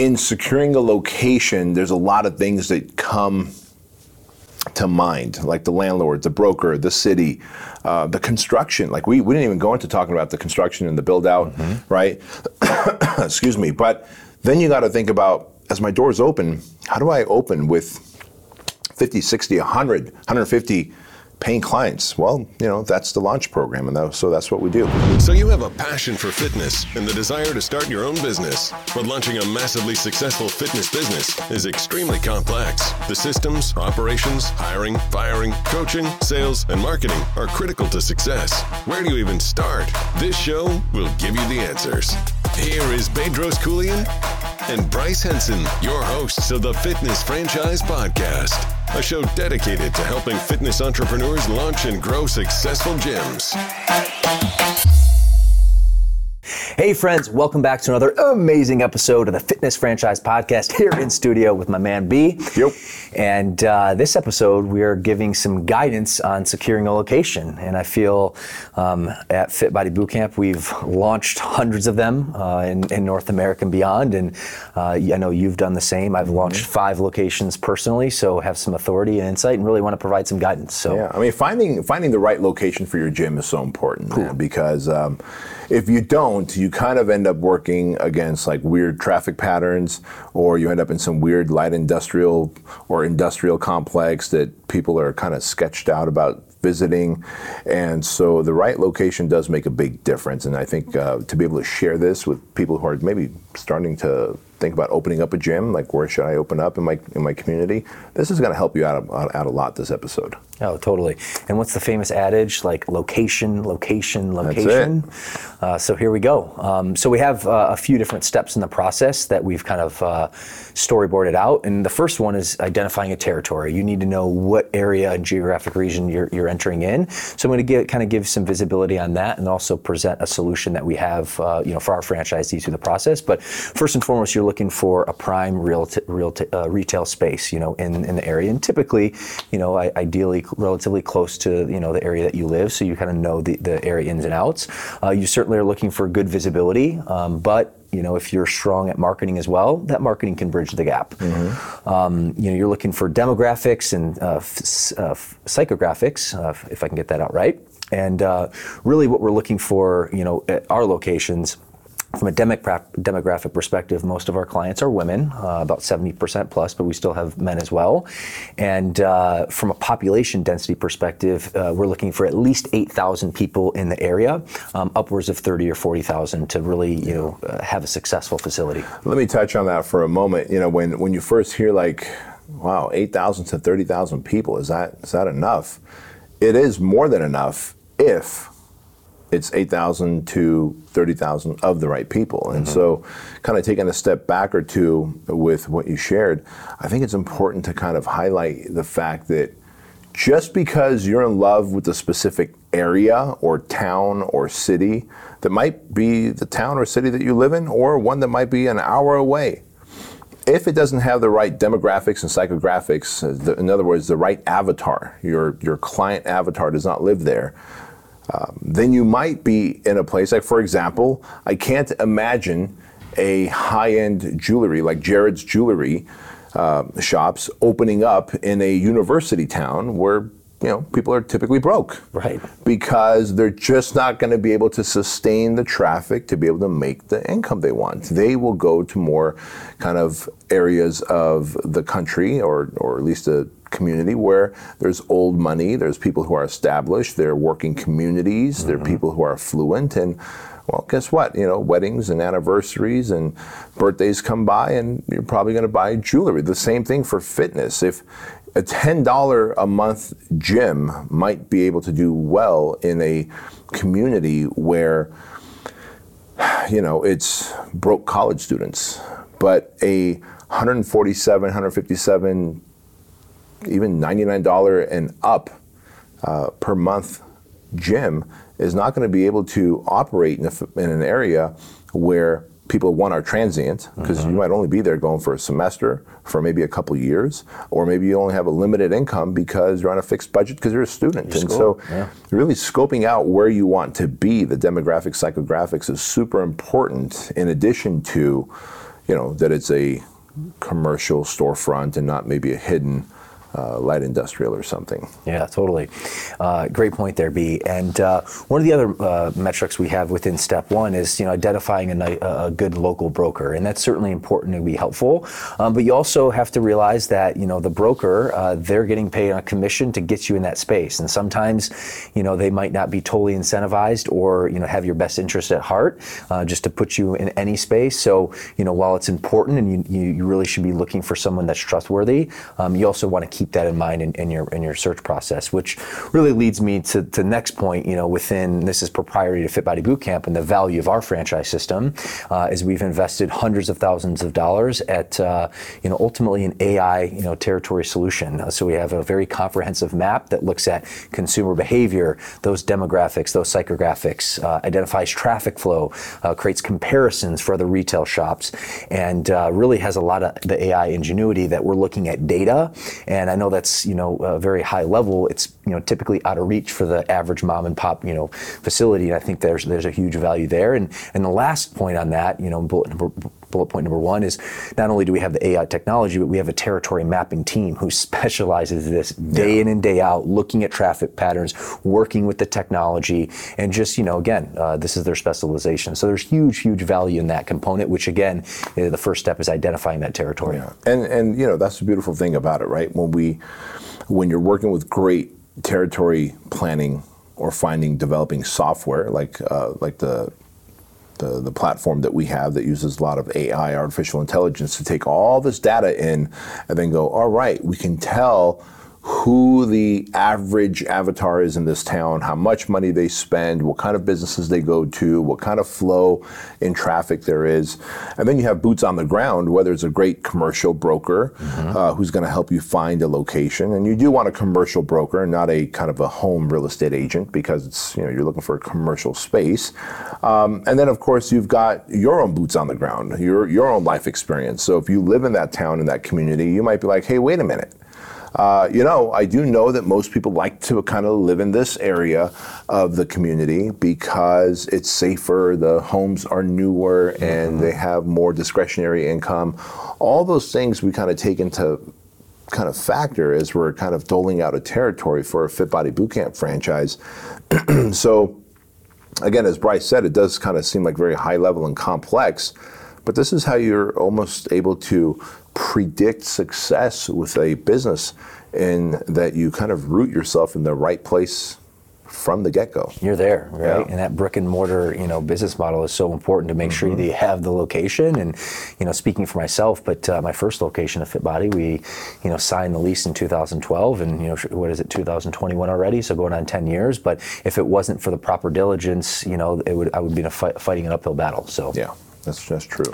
in securing a location, there's a lot of things that come to mind, like the landlord, the broker, the city, uh, the construction. Like we, we didn't even go into talking about the construction and the build out, mm-hmm. right? Excuse me. But then you got to think about as my doors open, how do I open with 50, 60, 100, 150 paying clients? Well, you know, that's the launch program, and that, so that's what we do. So you have a passion for fitness and the desire to start your own business, but launching a massively successful fitness business is extremely complex. The systems, operations, hiring, firing, coaching, sales, and marketing are critical to success. Where do you even start? This show will give you the answers. Here is Bedros Keuilian and Bryce Henson, your hosts of the Fitness Franchise Podcast a show dedicated to helping fitness entrepreneurs launch and grow successful gyms. Hey, friends, welcome back to another amazing episode of the Fitness Franchise Podcast here in studio with my man B. Yep. And uh, this episode, we are giving some guidance on securing a location. And I feel um, at Fit Body Bootcamp, we've launched hundreds of them uh, in, in, North America and beyond. And uh, I know you've done the same. I've launched mm-hmm. five locations personally, so have some authority and insight, and really want to provide some guidance. So yeah, I mean, finding finding the right location for your gym is so important cool. man, because. Um, if you don't, you kind of end up working against like weird traffic patterns, or you end up in some weird light industrial or industrial complex that people are kind of sketched out about visiting. And so the right location does make a big difference. And I think uh, to be able to share this with people who are maybe starting to think about opening up a gym, like where should I open up in my in my community? This is going to help you out, out, out a lot this episode. Oh, totally. And what's the famous adage? Like location, location, location. Uh, so here we go. Um, so we have uh, a few different steps in the process that we've kind of uh, storyboarded out. And the first one is identifying a territory. You need to know what area and geographic region you're, you're entering in. So I'm going to get, kind of give some visibility on that, and also present a solution that we have, uh, you know, for our franchisees through the process. But first and foremost, you're looking for a prime real, t- real t- uh, retail space, you know, in, in the area. And typically, you know, I, ideally relatively close to, you know, the area that you live, so you kind of know the, the area ins and outs. Uh, you certainly are looking for good visibility, um, but you know, if you're strong at marketing as well, that marketing can bridge the gap. Mm-hmm. Um, you know, you're looking for demographics and uh, f- uh, psychographics, uh, if I can get that out right. And uh, really, what we're looking for, you know, at our locations from a demographic perspective, most of our clients are women, uh, about 70% plus, but we still have men as well. And uh, from a population density perspective, uh, we're looking for at least 8,000 people in the area, um, upwards of 30 or 40,000 to really, you know, uh, have a successful facility. Let me touch on that for a moment. You know, when, when you first hear like, wow, 8,000 to 30,000 people, is that, is that enough? It is more than enough if it's 8,000 to 30,000 of the right people. And mm-hmm. so, kind of taking a step back or two with what you shared, I think it's important to kind of highlight the fact that just because you're in love with a specific area or town or city that might be the town or city that you live in, or one that might be an hour away, if it doesn't have the right demographics and psychographics, in other words, the right avatar, your, your client avatar does not live there, um, then you might be in a place like, for example, I can't imagine a high-end jewelry like Jared's Jewelry uh, shops opening up in a university town where you know people are typically broke. Right. Because they're just not going to be able to sustain the traffic to be able to make the income they want. They will go to more kind of areas of the country or or at least a community where there's old money, there's people who are established, there are working communities, mm-hmm. there are people who are affluent, and well, guess what? You know, weddings and anniversaries and birthdays come by, and you're probably going to buy jewelry. The same thing for fitness. If a $10 a month gym might be able to do well in a community where, you know, it's broke college students, but a 147, 157 even $99 and up uh, per month gym is not going to be able to operate in, a, in, an area where people one are transient because mm-hmm. you might only be there going for a semester for maybe a couple years or maybe you only have a limited income because you're on a fixed budget because you're a student Your and school. so yeah. really scoping out where you want to be the demographic psychographics is super important in addition to you know, that it's a commercial storefront and not maybe a hidden uh, light industrial or something. Yeah, totally. Uh, great point there, B. And uh, one of the other uh, metrics we have within step one is you know identifying a, a good local broker, and that's certainly important to be helpful. Um, but you also have to realize that you know the broker uh, they're getting paid on a commission to get you in that space, and sometimes you know they might not be totally incentivized or you know have your best interest at heart uh, just to put you in any space. So you know while it's important and you, you, really should be looking for someone that's trustworthy, um, you also want to that in mind in, in, your in your search process, which really leads me to the next point. You know, within this is proprietary to Fit Body Bootcamp and the value of our franchise system uh, is we've invested hundreds of thousands of dollars at uh, you know ultimately an AI you know territory solution. Uh, so we have a very comprehensive map that looks at consumer behavior, those demographics, those psychographics, uh, identifies traffic flow, uh, creates comparisons for other retail shops, and really has a lot of the AI ingenuity that we're looking at data. And I know that's you know a very high level, it's you know typically out of reach for the average mom and pop you know facility. And I think there's there's a huge value there. And and the last point on that, you know, bullet number bullet point number one is not only do we have the AI technology, but we have a territory mapping team who specializes this day yeah. in and day out, looking at traffic patterns, working with the technology, and just you know again, uh, this is their specialization. So there's huge, huge value in that component, which again, uh, the first step is identifying that territory. Yeah. And and you know that's the beautiful thing about it, right? When we when you're working with great territory planning or finding developing software like uh, like the, the the platform that we have that uses a lot of AI, artificial intelligence, to take all this data in and then go, all right, we can tell who the average avatar is in this town, how much money they spend, what kind of businesses they go to, what kind of flow in traffic there is. And then you have boots on the ground, whether it's a great commercial broker mm-hmm. uh, who's going to help you find a location. And you do want a commercial broker, not a kind of a home real estate agent, because it's, you know, you're looking for a commercial space. Um, and then, of course, you've got your own boots on the ground, your, your own life experience. So if you live in that town, in that community, you might be like, hey, wait a minute. Uh, you know, I do know that most people like to kind of live in this area of the community because it's safer, the homes are newer, mm-hmm. and they have more discretionary income. All those things we kind of take into kind of factor as we're kind of doling out a territory for a Fit Body Bootcamp franchise. so, again, as Bryce said, it does kind of seem like very high level and complex. But this is how you're almost able to predict success with a business in that you kind of root yourself in the right place from the get-go. You're there, right? Yeah. And that brick and mortar, you know, business model is so important to make mm-hmm. sure that you have the location. And, you know, speaking for myself, but uh, my first location of Fit Body, we, you know, signed the lease in 2012, and you know, what is it, 2021 already? So going on 10 years. But if it wasn't for the proper diligence, you know, it would I would be in a fight, fighting an uphill battle. So yeah, that's that's true.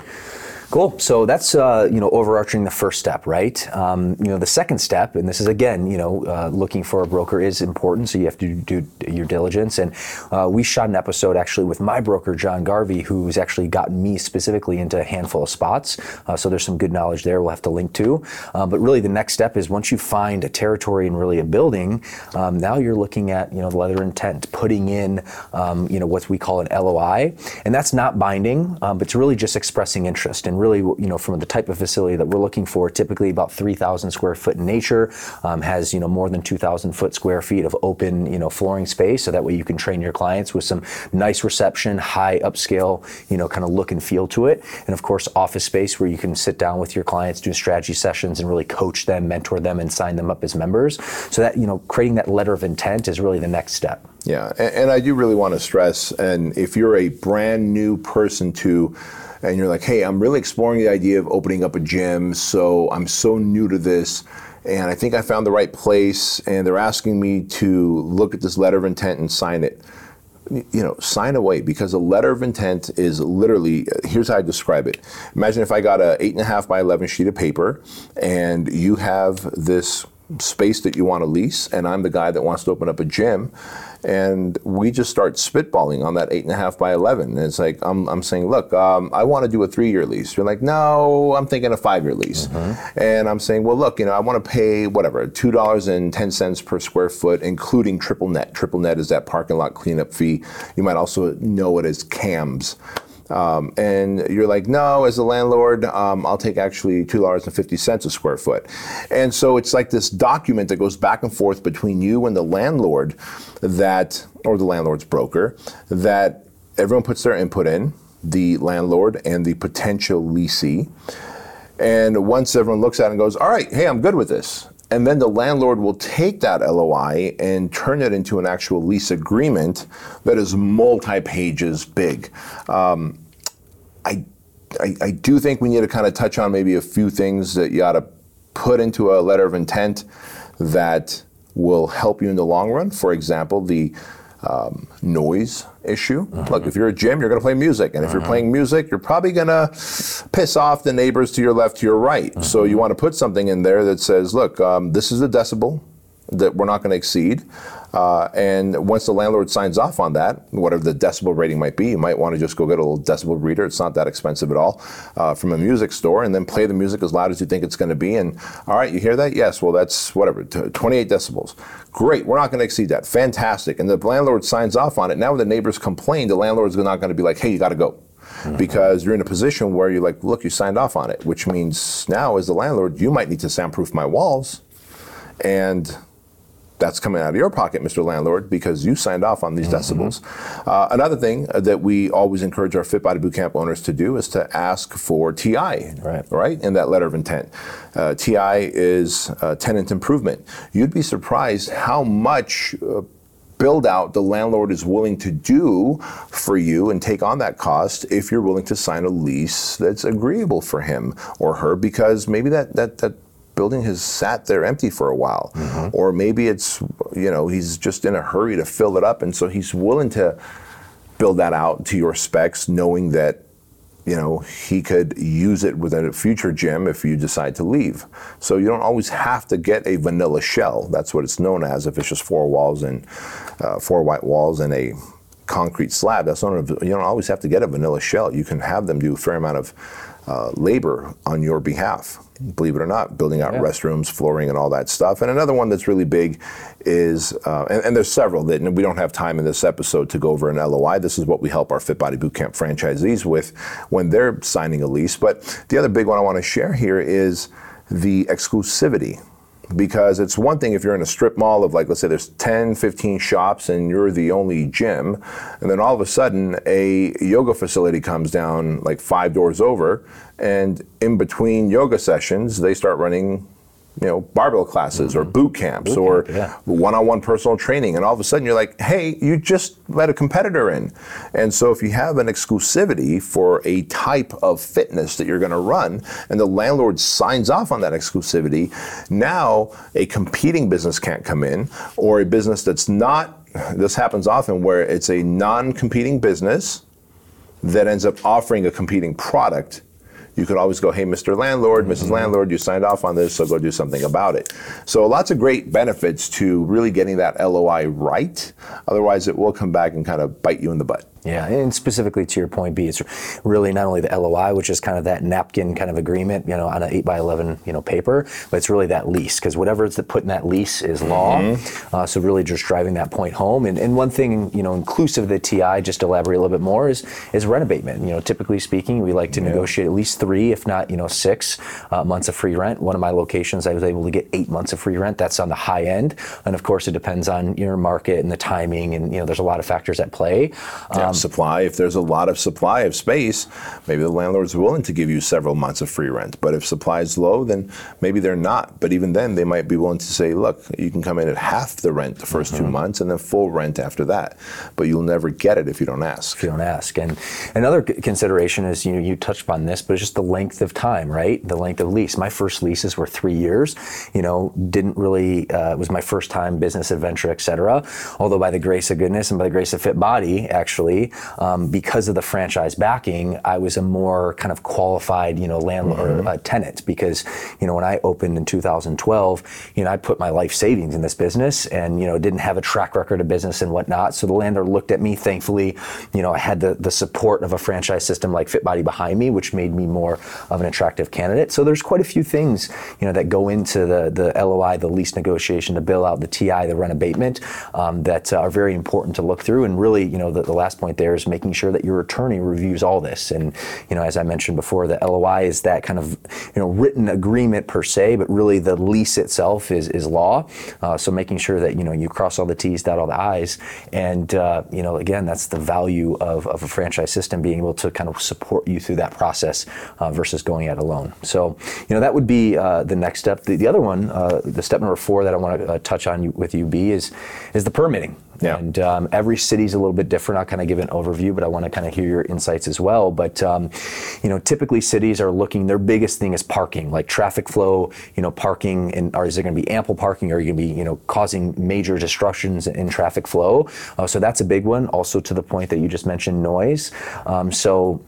Cool. So that's uh, you know overarching the first step, right? Um, you know the second step, and this is again you know uh, looking for a broker is important, so you have to do, your diligence. And uh, we shot an episode actually with my broker John Garvey, who's actually gotten me specifically into a handful of spots. Uh, so there's some good knowledge there. We'll have to link to. Uh, but really, the next step is once you find a territory and really a building, um, now you're looking at you know the letter intent, putting in um, you know what we call an LOI, and that's not binding, um, but it's really just expressing interest and really, you know, from the type of facility that we're looking for, typically about 3,000 square foot in nature, um, has, you know, more than 2,000 foot square feet of open, you know, flooring space. So that way you can train your clients with some nice reception, high upscale, you know, kind of look and feel to it. And of course, office space where you can sit down with your clients, do strategy sessions and really coach them, mentor them, and sign them up as members. So that, you know, creating that letter of intent is really the next step. Yeah, and, and I do really want to stress, and if you're a brand new person to and you're like, hey, I'm really exploring the idea of opening up a gym. So I'm so new to this. And I think I found the right place. And they're asking me to look at this letter of intent and sign it. You know, sign away because a letter of intent is literally uh, here's how I describe it. Imagine if I got a eight and a half by eleven sheet of paper, and you have this space that you want to lease, and I'm the guy that wants to open up a gym, and we just start spitballing on that eight and a half by 11. And it's like, I'm, I'm saying, look, um, I want to do a three year lease. You're like, no, I'm thinking a five year lease. Mm-hmm. And I'm saying, well, look, you know, I want to pay whatever, $2.10 per square foot, including triple net. Triple net is that parking lot cleanup fee. You might also know it as CAMS. Um, and you're like, no, as a landlord, um, I'll take actually two dollars and fifty cents a square foot. And so it's like this document that goes back and forth between you and the landlord, that or the landlord's broker, that everyone puts their input in, the landlord and the potential leasee. And once everyone looks at it and goes, all right, hey, I'm good with this. And then the landlord will take that LOI and turn it into an actual lease agreement that is multi pages big. Um, I, I, I, do think we need to kind of touch on maybe a few things that you ought to put into a letter of intent that will help you in the long run. For example, the um, noise issue. Uh-huh. Look, if you're a gym, you're going to play music, and if uh-huh. you're playing music, you're probably going to piss off the neighbors to your left, to your right. Uh-huh. So you want to put something in there that says, "Look, um, this is the decibel that we're not going to exceed." Uh, and once the landlord signs off on that, whatever the decibel rating might be, you might want to just go get a little decibel reader. It's not that expensive at all uh, from a music store, and then play the music as loud as you think it's going to be. And all right, you hear that? Yes. Well, that's whatever, 28 decibels. Great. We're not going to exceed that. Fantastic. And the landlord signs off on it. Now, when the neighbors complain, the landlord's not going to be like, "Hey, you got to go." Mm-hmm. because you're in a position where you're like, look, you signed off on it, which means now, as the landlord, you might need to soundproof my walls. And that's coming out of your pocket, Mr. Landlord, because you signed off on these mm-hmm. decibels. Uh, another thing that we always encourage our Fit Body Bootcamp owners to do is to ask for TI, right, right in that letter of intent. Uh, TI is uh, tenant improvement. You'd be surprised how much uh, build out the landlord is willing to do for you and take on that cost if you're willing to sign a lease that's agreeable for him or her because maybe that that that building has sat there empty for a while. Mm-hmm. Or maybe it's, you know, he's just in a hurry to fill it up. And so he's willing to build that out to your specs, knowing that, you know, he could use it within a future gym if you decide to leave. So you don't always have to get a vanilla shell. That's what it's known as if it's just four walls and uh, four white walls and a concrete slab. That's not a, you don't always have to get a vanilla shell. You can have them do a fair amount of uh, labor on your behalf believe it or not, building out yeah. restrooms, flooring, and all that stuff. And another one that's really big is, uh, and, and, there's several that we don't have time in this episode to go over an LOI. This is what we help our Fit Body Bootcamp franchisees with when they're signing a lease. But the other big one I want to share here is the exclusivity because it's one thing if you're in a strip mall of like let's say there's 10 15 shops and you're the only gym and then all of a sudden a yoga facility comes down like five doors over and in between yoga sessions they start running you know, barbell classes mm-hmm. or boot camps boot or camp, yeah. one-on-one personal training, and all of a sudden you're like, hey, you just let a competitor in, and so if you have an exclusivity for a type of fitness that you're going to run, and the landlord signs off on that exclusivity, now a competing business can't come in, or a business that's not. This happens often where it's a non-competing business that ends up offering a competing product you could always go, hey, Mr. Landlord, mm-hmm. Mrs. Landlord, you signed off on this, so go do something about it. So lots of great benefits to really getting that LOI right. Otherwise, it will come back and kind of bite you in the butt. Yeah, and specifically to your point B, it's really not only the LOI, which is kind of that napkin kind of agreement, you know, on an eight by eleven, you know, paper, but it's really that lease because whatever it's put in that lease is law. Mm-hmm. Uh, so really just driving that point home. And, and one thing, you know, inclusive of the TI, just to elaborate a little bit more, is is rent abatement. You know, typically speaking, we like to yeah. negotiate at least three, if not, you know, six uh, months of free rent. One of my locations, I was able to get eight months of free rent. That's on the high end, and of course, it depends on your market and the timing, and you know, there's a lot of factors at play. Um, yeah, supply. If there's a lot of supply of space, maybe the landlord's willing to give you several months of free rent. But if supply is low, then maybe they're not. But even then, they might be willing to say, look, you can come in at half the rent the 1st mm-hmm. two months and then full rent after that. But you'll never get it if you don't ask. If you don't ask. And another consideration is, you know, you touched upon this, but it's just the length of time, right? The length of lease. My first leases were three years. You know, didn't really, uh, it was my first time business adventure, et cetera. Although by the grace of goodness and by the grace of Fit Body, actually, um, because of the franchise backing, I was a more kind of qualified, you know, landlord mm-hmm. uh, tenant because, you know, when I opened in 2012, you know, I put my life savings in this business and, you know, didn't have a track record of business and whatnot. So the landlord looked at me, thankfully, you know, I had the, the support of a franchise system like FitBody behind me, which made me more of an attractive candidate. So there's quite a few things, you know, that go into the, the LOI, the lease negotiation, the bill out, the TI, the rent abatement um, that uh, are very important to look through. And really, you know, the, the last point point there is making sure that your attorney reviews all this. And you know, as I mentioned before, the LOI is that kind of you know written agreement per se, but really the lease itself is is law. Uh, so making sure that you know you cross all the T's, dot all the I's, and uh, you know again that's the value of, of a franchise system being able to kind of support you through that process uh, versus going it alone. So you know that would be uh, the next step. The, the other one, uh, the step number four that I want to uh, touch on with you, B is is the permitting. Yeah. And um, every city's a little bit different. I'll kind of give an overview, but I want to kind of hear your insights as well. But um, you know, typically cities are looking. Their biggest thing is parking, like traffic flow. You know, parking, and or is there going to be ample parking? Are you going to be you know causing major disruptions in traffic flow? Uh, so that's a big one. Also to the point that you just mentioned, noise. Um, so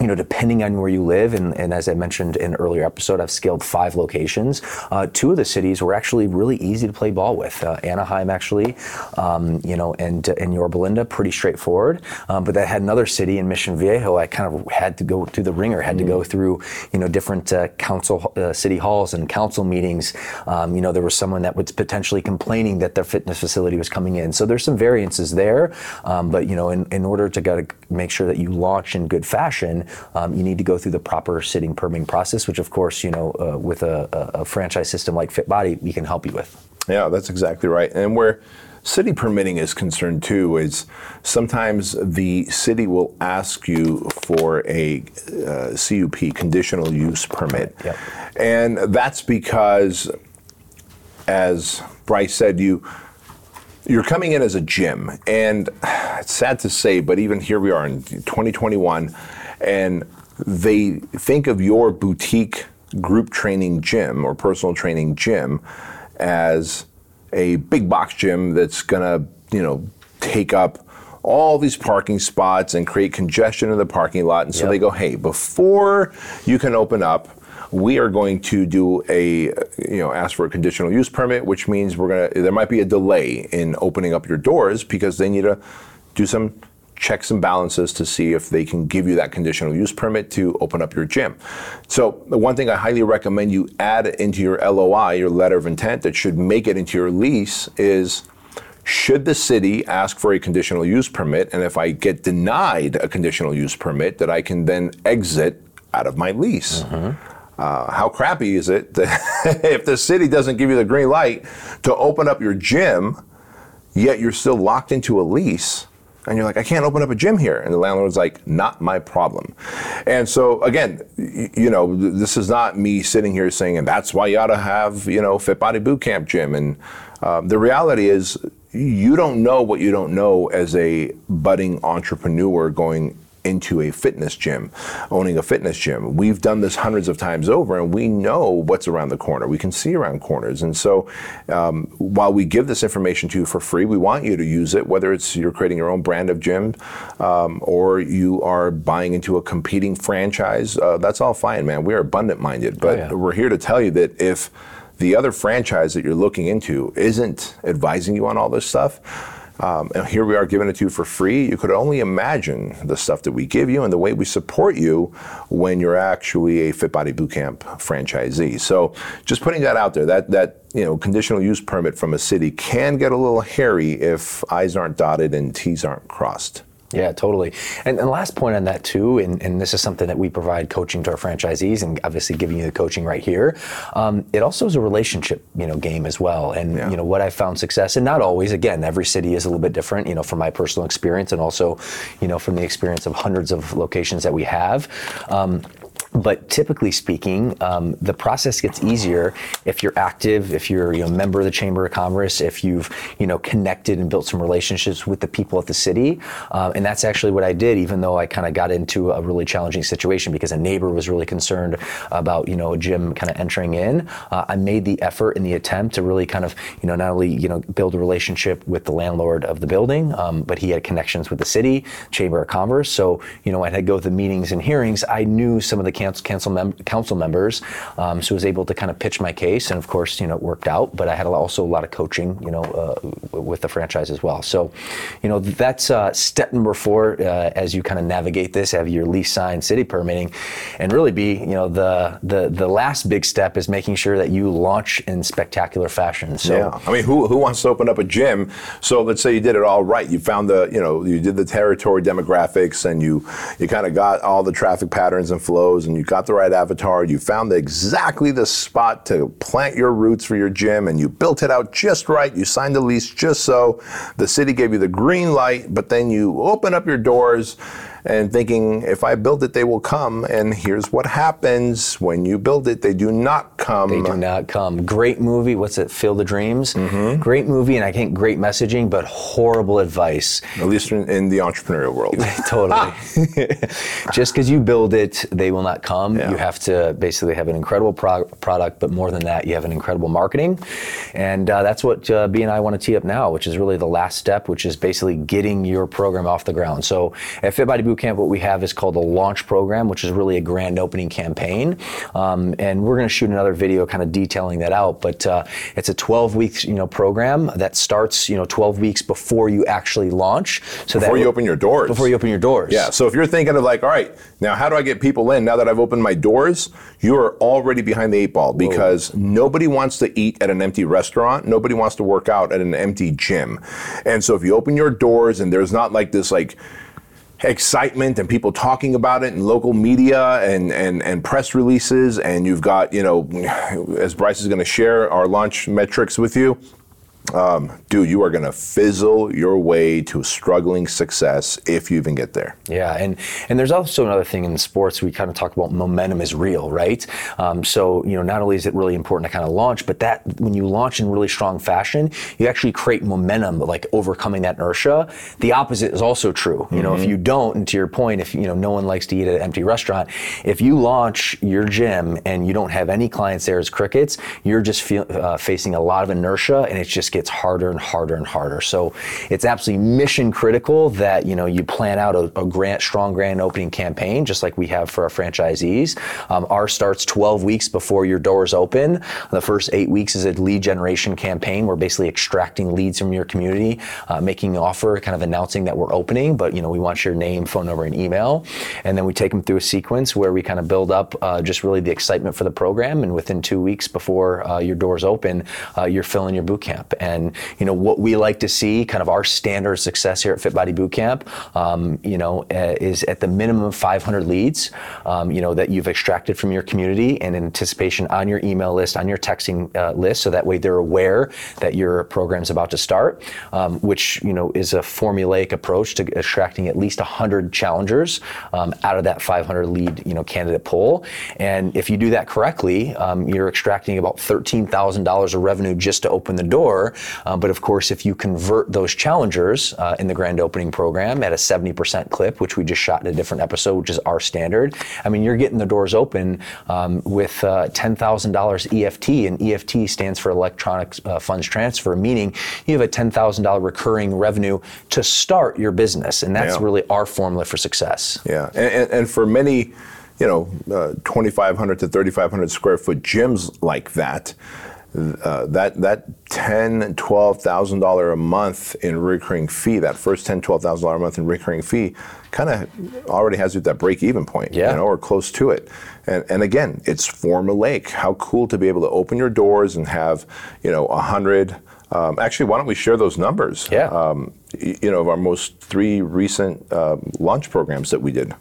you know, depending on where you live, and, and, as I mentioned in an earlier episode, I've scaled five locations. Uh, two of the cities were actually really easy to play ball with. Uh, Anaheim, actually, um, you know, and and Yorba Linda, pretty straightforward. Um, but that had another city in Mission Viejo. I kind of had to go through the ringer, had mm. to go mm. through, you know, different uh, council, uh, city halls and council meetings. Um, you know, there was someone that was potentially complaining that their fitness facility was coming in. So there's some variances there. Um, but you know, in, in order to make sure that you launch in good fashion um, you need to go through the proper sitting permitting process, which of course, you know, uh, with a, a, franchise system like FitBody, we can help you with. Yeah, that's exactly right. And where city permitting is concerned too is sometimes the city will ask you for a uh, CUP, conditional use permit. Yep. And that's because, as Bryce said, you you're coming in as a gym, and it's sad to say, but even here we are in 2021 and they think of your boutique group training gym or personal training gym as a big box gym that's going to, you know, take up all these parking spots and create congestion in the parking lot. And so yep. they go, hey, before you can open up, we are going to do a, you know, ask for a conditional use permit, which means we're going to, there might be a delay in opening up your doors because they need to do some checks and balances to see if they can give you that conditional use permit to open up your gym. So, the one thing I highly recommend you add into your LOI, your letter of intent, that should make it into your lease is should the city ask for a conditional use permit, and if I get denied a conditional use permit, that I can then exit out of my lease. Mm-hmm. Uh, how crappy is it that if the city doesn't give you the green light to open up your gym, yet you're still locked into a lease? And you're like, I can't open up a gym here. And the landlord's like, not my problem. And so again, you know, this is not me sitting here saying, and that's why you ought to have, you know, Fit Body Boot Camp gym. And um, the reality is, you don't know what you don't know as a budding entrepreneur going into a fitness gym, owning a fitness gym. We've done this hundreds of times over and we know what's around the corner. We can see around corners. And so um, while we give this information to you for free, we want you to use it, whether it's you're creating your own brand of gym um, or you are buying into a competing franchise. Uh, that's all fine, man. We're abundant minded. But oh, yeah. we're here to tell you that if the other franchise that you're looking into isn't advising you on all this stuff, um, and here we are giving it to you for free. You could only imagine the stuff that we give you and the way we support you when you're actually a Fit Body Bootcamp franchisee. So just putting that out there, that that you know conditional use permit from a city can get a little hairy if I's aren't dotted and T's aren't crossed. Yeah, totally. And, and last point on that too, and, and this is something that we provide coaching to our franchisees, and obviously giving you the coaching right here. Um, it also is a relationship, you know, game as well. And yeah. you know what I found success, and not always. Again, every city is a little bit different. You know, from my personal experience, and also, you know, from the experience of hundreds of locations that we have. Um, but typically speaking, um, the process gets easier if you're active, if you're you know, a member of the Chamber of Commerce, if you've you know connected and built some relationships with the people at the city. Uh, and that's actually what I did, even though I kind of got into a really challenging situation because a neighbor was really concerned about you know a gym kind of entering in. Uh, I made the effort and the attempt to really kind of you know not only you know build a relationship with the landlord of the building, um, but he had connections with the city, Chamber of Commerce. So you know I had to go to the meetings and hearings. I knew some of the council, mem- council members. Um, so I was able to kind of pitch my case, and of course, you know, it worked out. But I had also a lot of coaching, you know, uh, with the franchise as well. So, you know, that's uh, step number four uh, as you kind of navigate this, have your lease signed, city permitting, and really be, you know, the the the last big step is making sure that you launch in spectacular fashion. So, yeah, I mean, who who wants to open up a gym? So let's say you did it all right. You found the, you know, you did the territory demographics, and you you kind of got all the traffic patterns and flows, and you got the right avatar. You found exactly the spot to plant your roots for your gym, and you built it out just right. You signed the lease just so. The city gave you the green light, but then you open up your doors and thinking, if I build it, they will come. And here's what happens when you build it, they do not come. They do not come. Great movie. What's it? Field of Dreams. Mm-hmm. Great movie, and I think great messaging, but horrible advice. At least in, in the entrepreneurial world. totally. Just because you build it, they will not come. Yeah. You have to basically have an incredible pro- product, but more than that, you have an incredible marketing. And uh, that's what uh, B and I want to tee up now, which is really the last step, which is basically getting your program off the ground. So at Fit Body Bootcamp, what we have is called a launch program, which is really a grand opening campaign. Um, and we're going to shoot another video kind of detailing that out. But uh, it's a 12 weeks, you know, program that starts, you know, 12 weeks before you actually launch. So before you open your doors. Before you open your doors. Yeah. So if you're thinking of like, all right, now how do I get people in? Now that I've opened my doors, you are already behind the eight ball because Whoa. nobody wants to eat at an empty restaurant. Nobody wants to work out at an empty gym. And so if you open your doors and there's not like this like excitement and people talking about it in local media and, and, and press releases. And you've got, you know, as Bryce is going to share our launch metrics with you, um, dude, you are going to fizzle your way to struggling success if you even get there. Yeah, and and there's also another thing in sports. We kind of talk about momentum is real, right? Um, so you know, not only is it really important to kind of launch, but that when you launch in really strong fashion, you actually create momentum, like overcoming that inertia. The opposite is also true. You mm-hmm. know, if mm-hmm. you don't, and to your point, if you know no one likes to eat at an empty restaurant, if you launch your gym and you don't have any clients there as crickets, you're just feel, uh, facing a lot of inertia, and it's just gets harder and harder and harder. So it's absolutely mission critical that you know you plan out a, a grant, strong grand opening campaign, just like we have for our franchisees. Um, ours starts 12 weeks before your doors open. The first eight weeks is a lead generation campaign. We're basically extracting leads from your community, uh, making an offer, kind of announcing that we're opening, but you know we want your name, phone number, and email, and then we take them through a sequence where we kind of build up uh, just really the excitement for the program, and within two weeks before uh, your doors open, uh, you're filling your boot camp. And you know what we like to see, kind of our standard success here at Fit Body Bootcamp, um, you know, uh, is at the minimum 500 leads, um, you know, that you've extracted from your community and in anticipation on your email list, on your texting uh, list, so that way they're aware that your program's about to start, um, which you know is a formulaic approach to extracting at least 100 challengers um, out of that 500 lead, you know, candidate pool. And if you do that correctly, um, you're extracting about $13,000 of revenue just to open the door. Um, but of course, if you convert those challengers uh, in the grand opening program at a 70% clip, which we just shot in a different episode, which is our standard, I mean, you're getting the doors open um, with uh, $10,000 EFT, and EFT stands for electronic uh, funds transfer, meaning you have a $10,000 recurring revenue to start your business. And that's yeah. really our formula for success. Yeah. and, and, and for many, you know, uh, 2,500 to 3,500 square foot gyms like that, uh, that that ten twelve thousand dollar a month in recurring fee, that first ten twelve thousand dollar a month in recurring fee, kind of already has you at that break even point, yeah. you know, or close to it. And, and again, it's formulaic. How cool to be able to open your doors and have you know a hundred. Um, actually, why don't we share those numbers? Yeah. Um, you know, of our most three recent uh, launch programs that we did.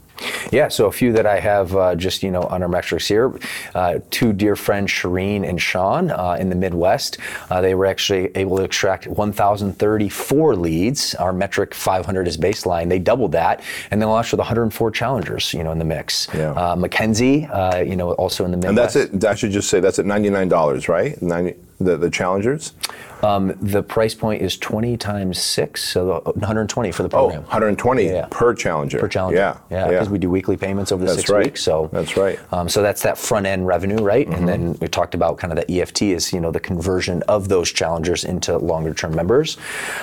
Yeah, so a few that I have uh, just you know on our metrics here. Uh, two dear friends, Shireen and Sean, uh, in the Midwest, uh, they were actually able to extract 1,034 leads. Our metric 500 is baseline. They doubled that, and they launched with 104 challengers, you know, in the mix. Yeah. Uh, Mackenzie, uh, you know, also in the Midwest. And that's it. I should just say that's at $99, right? 90 the, the challengers? Um, the price point is 20 times six, so 120 for the Oh, program. 120 Yeah. per challenger. per challenger. Yeah, yeah, because we do weekly payments over the That's six right. weeks. So That's right. Mm-hmm. Um, so that's that front end revenue, right? And then we talked about kind of the EFT is you know the conversion of those challengers into longer term members.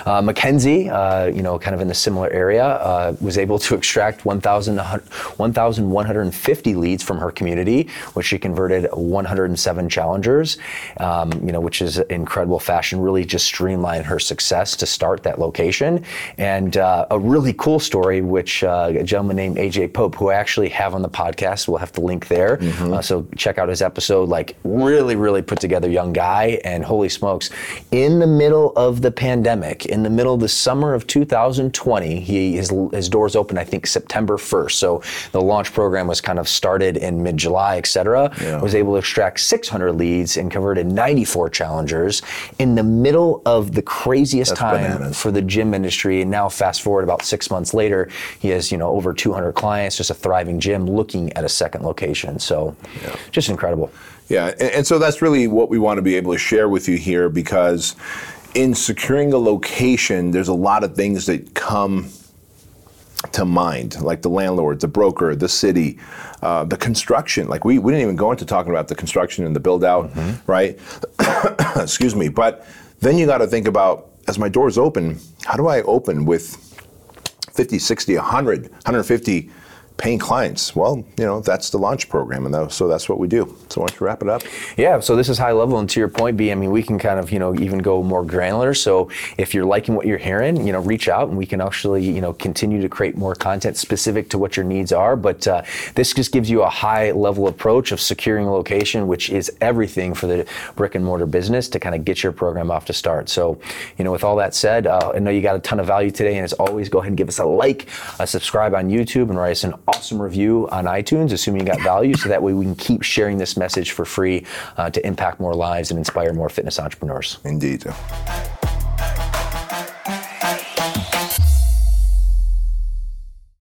Uh, Mackenzie, uh, you know, kind of in the similar area, uh, was able to extract 1,150 leads from her community, which she converted 107 challengers. Um, you know, which is incredible fashion. Really just streamlined her success to start that location. And uh, a really cool story, which uh, a gentleman named AJ Pope, who I actually have on the podcast, we'll have to link there. Uh, so check out his episode. Like really, really put together young guy. And holy smokes, in the middle of the pandemic, in the middle of the summer of 2020, he his, his doors opened. I think September 1st. So the launch program was kind of started in mid July, et cetera. Yeah. Was able to extract 600 leads and converted 94 challengers in the middle of the craziest That's time bananas. for the gym industry. And now, fast forward about six months later, he has you know over 200 clients, just a thriving gym, looking at a second location. So, just incredible. Yeah, and, and so that's really what we want to be able to share with you here because in securing a location, there's a lot of things that come to mind, like the landlord, the broker, the city, uh, the construction. Like we, we didn't even go into talking about the construction and the build out, right? Excuse me. But then you got to think about as my doors open, how do I open with 50, 60, 100, 150 paying clients? Well, you know, that's the launch program. And that, so that's what we do. So why don't you wrap it up? Yeah, so this is high level, and to your point, B, I mean, we can kind of, you know, even go more granular. So if you're liking what you're hearing, you know, reach out, and we can actually, you know, continue to create more content specific to what your needs are. But uh, this just gives you a high level approach of securing a location, which is everything for the brick and mortar business to kind of get your program off to start. So, you know, with all that said, uh, I know you got a ton of value today, and as always, go ahead and give us a like, a subscribe on YouTube, and write us an awesome review on iTunes, assuming you got value, so that way we can keep sharing this message for free uh, to impact more lives and inspire more fitness entrepreneurs. Indeed.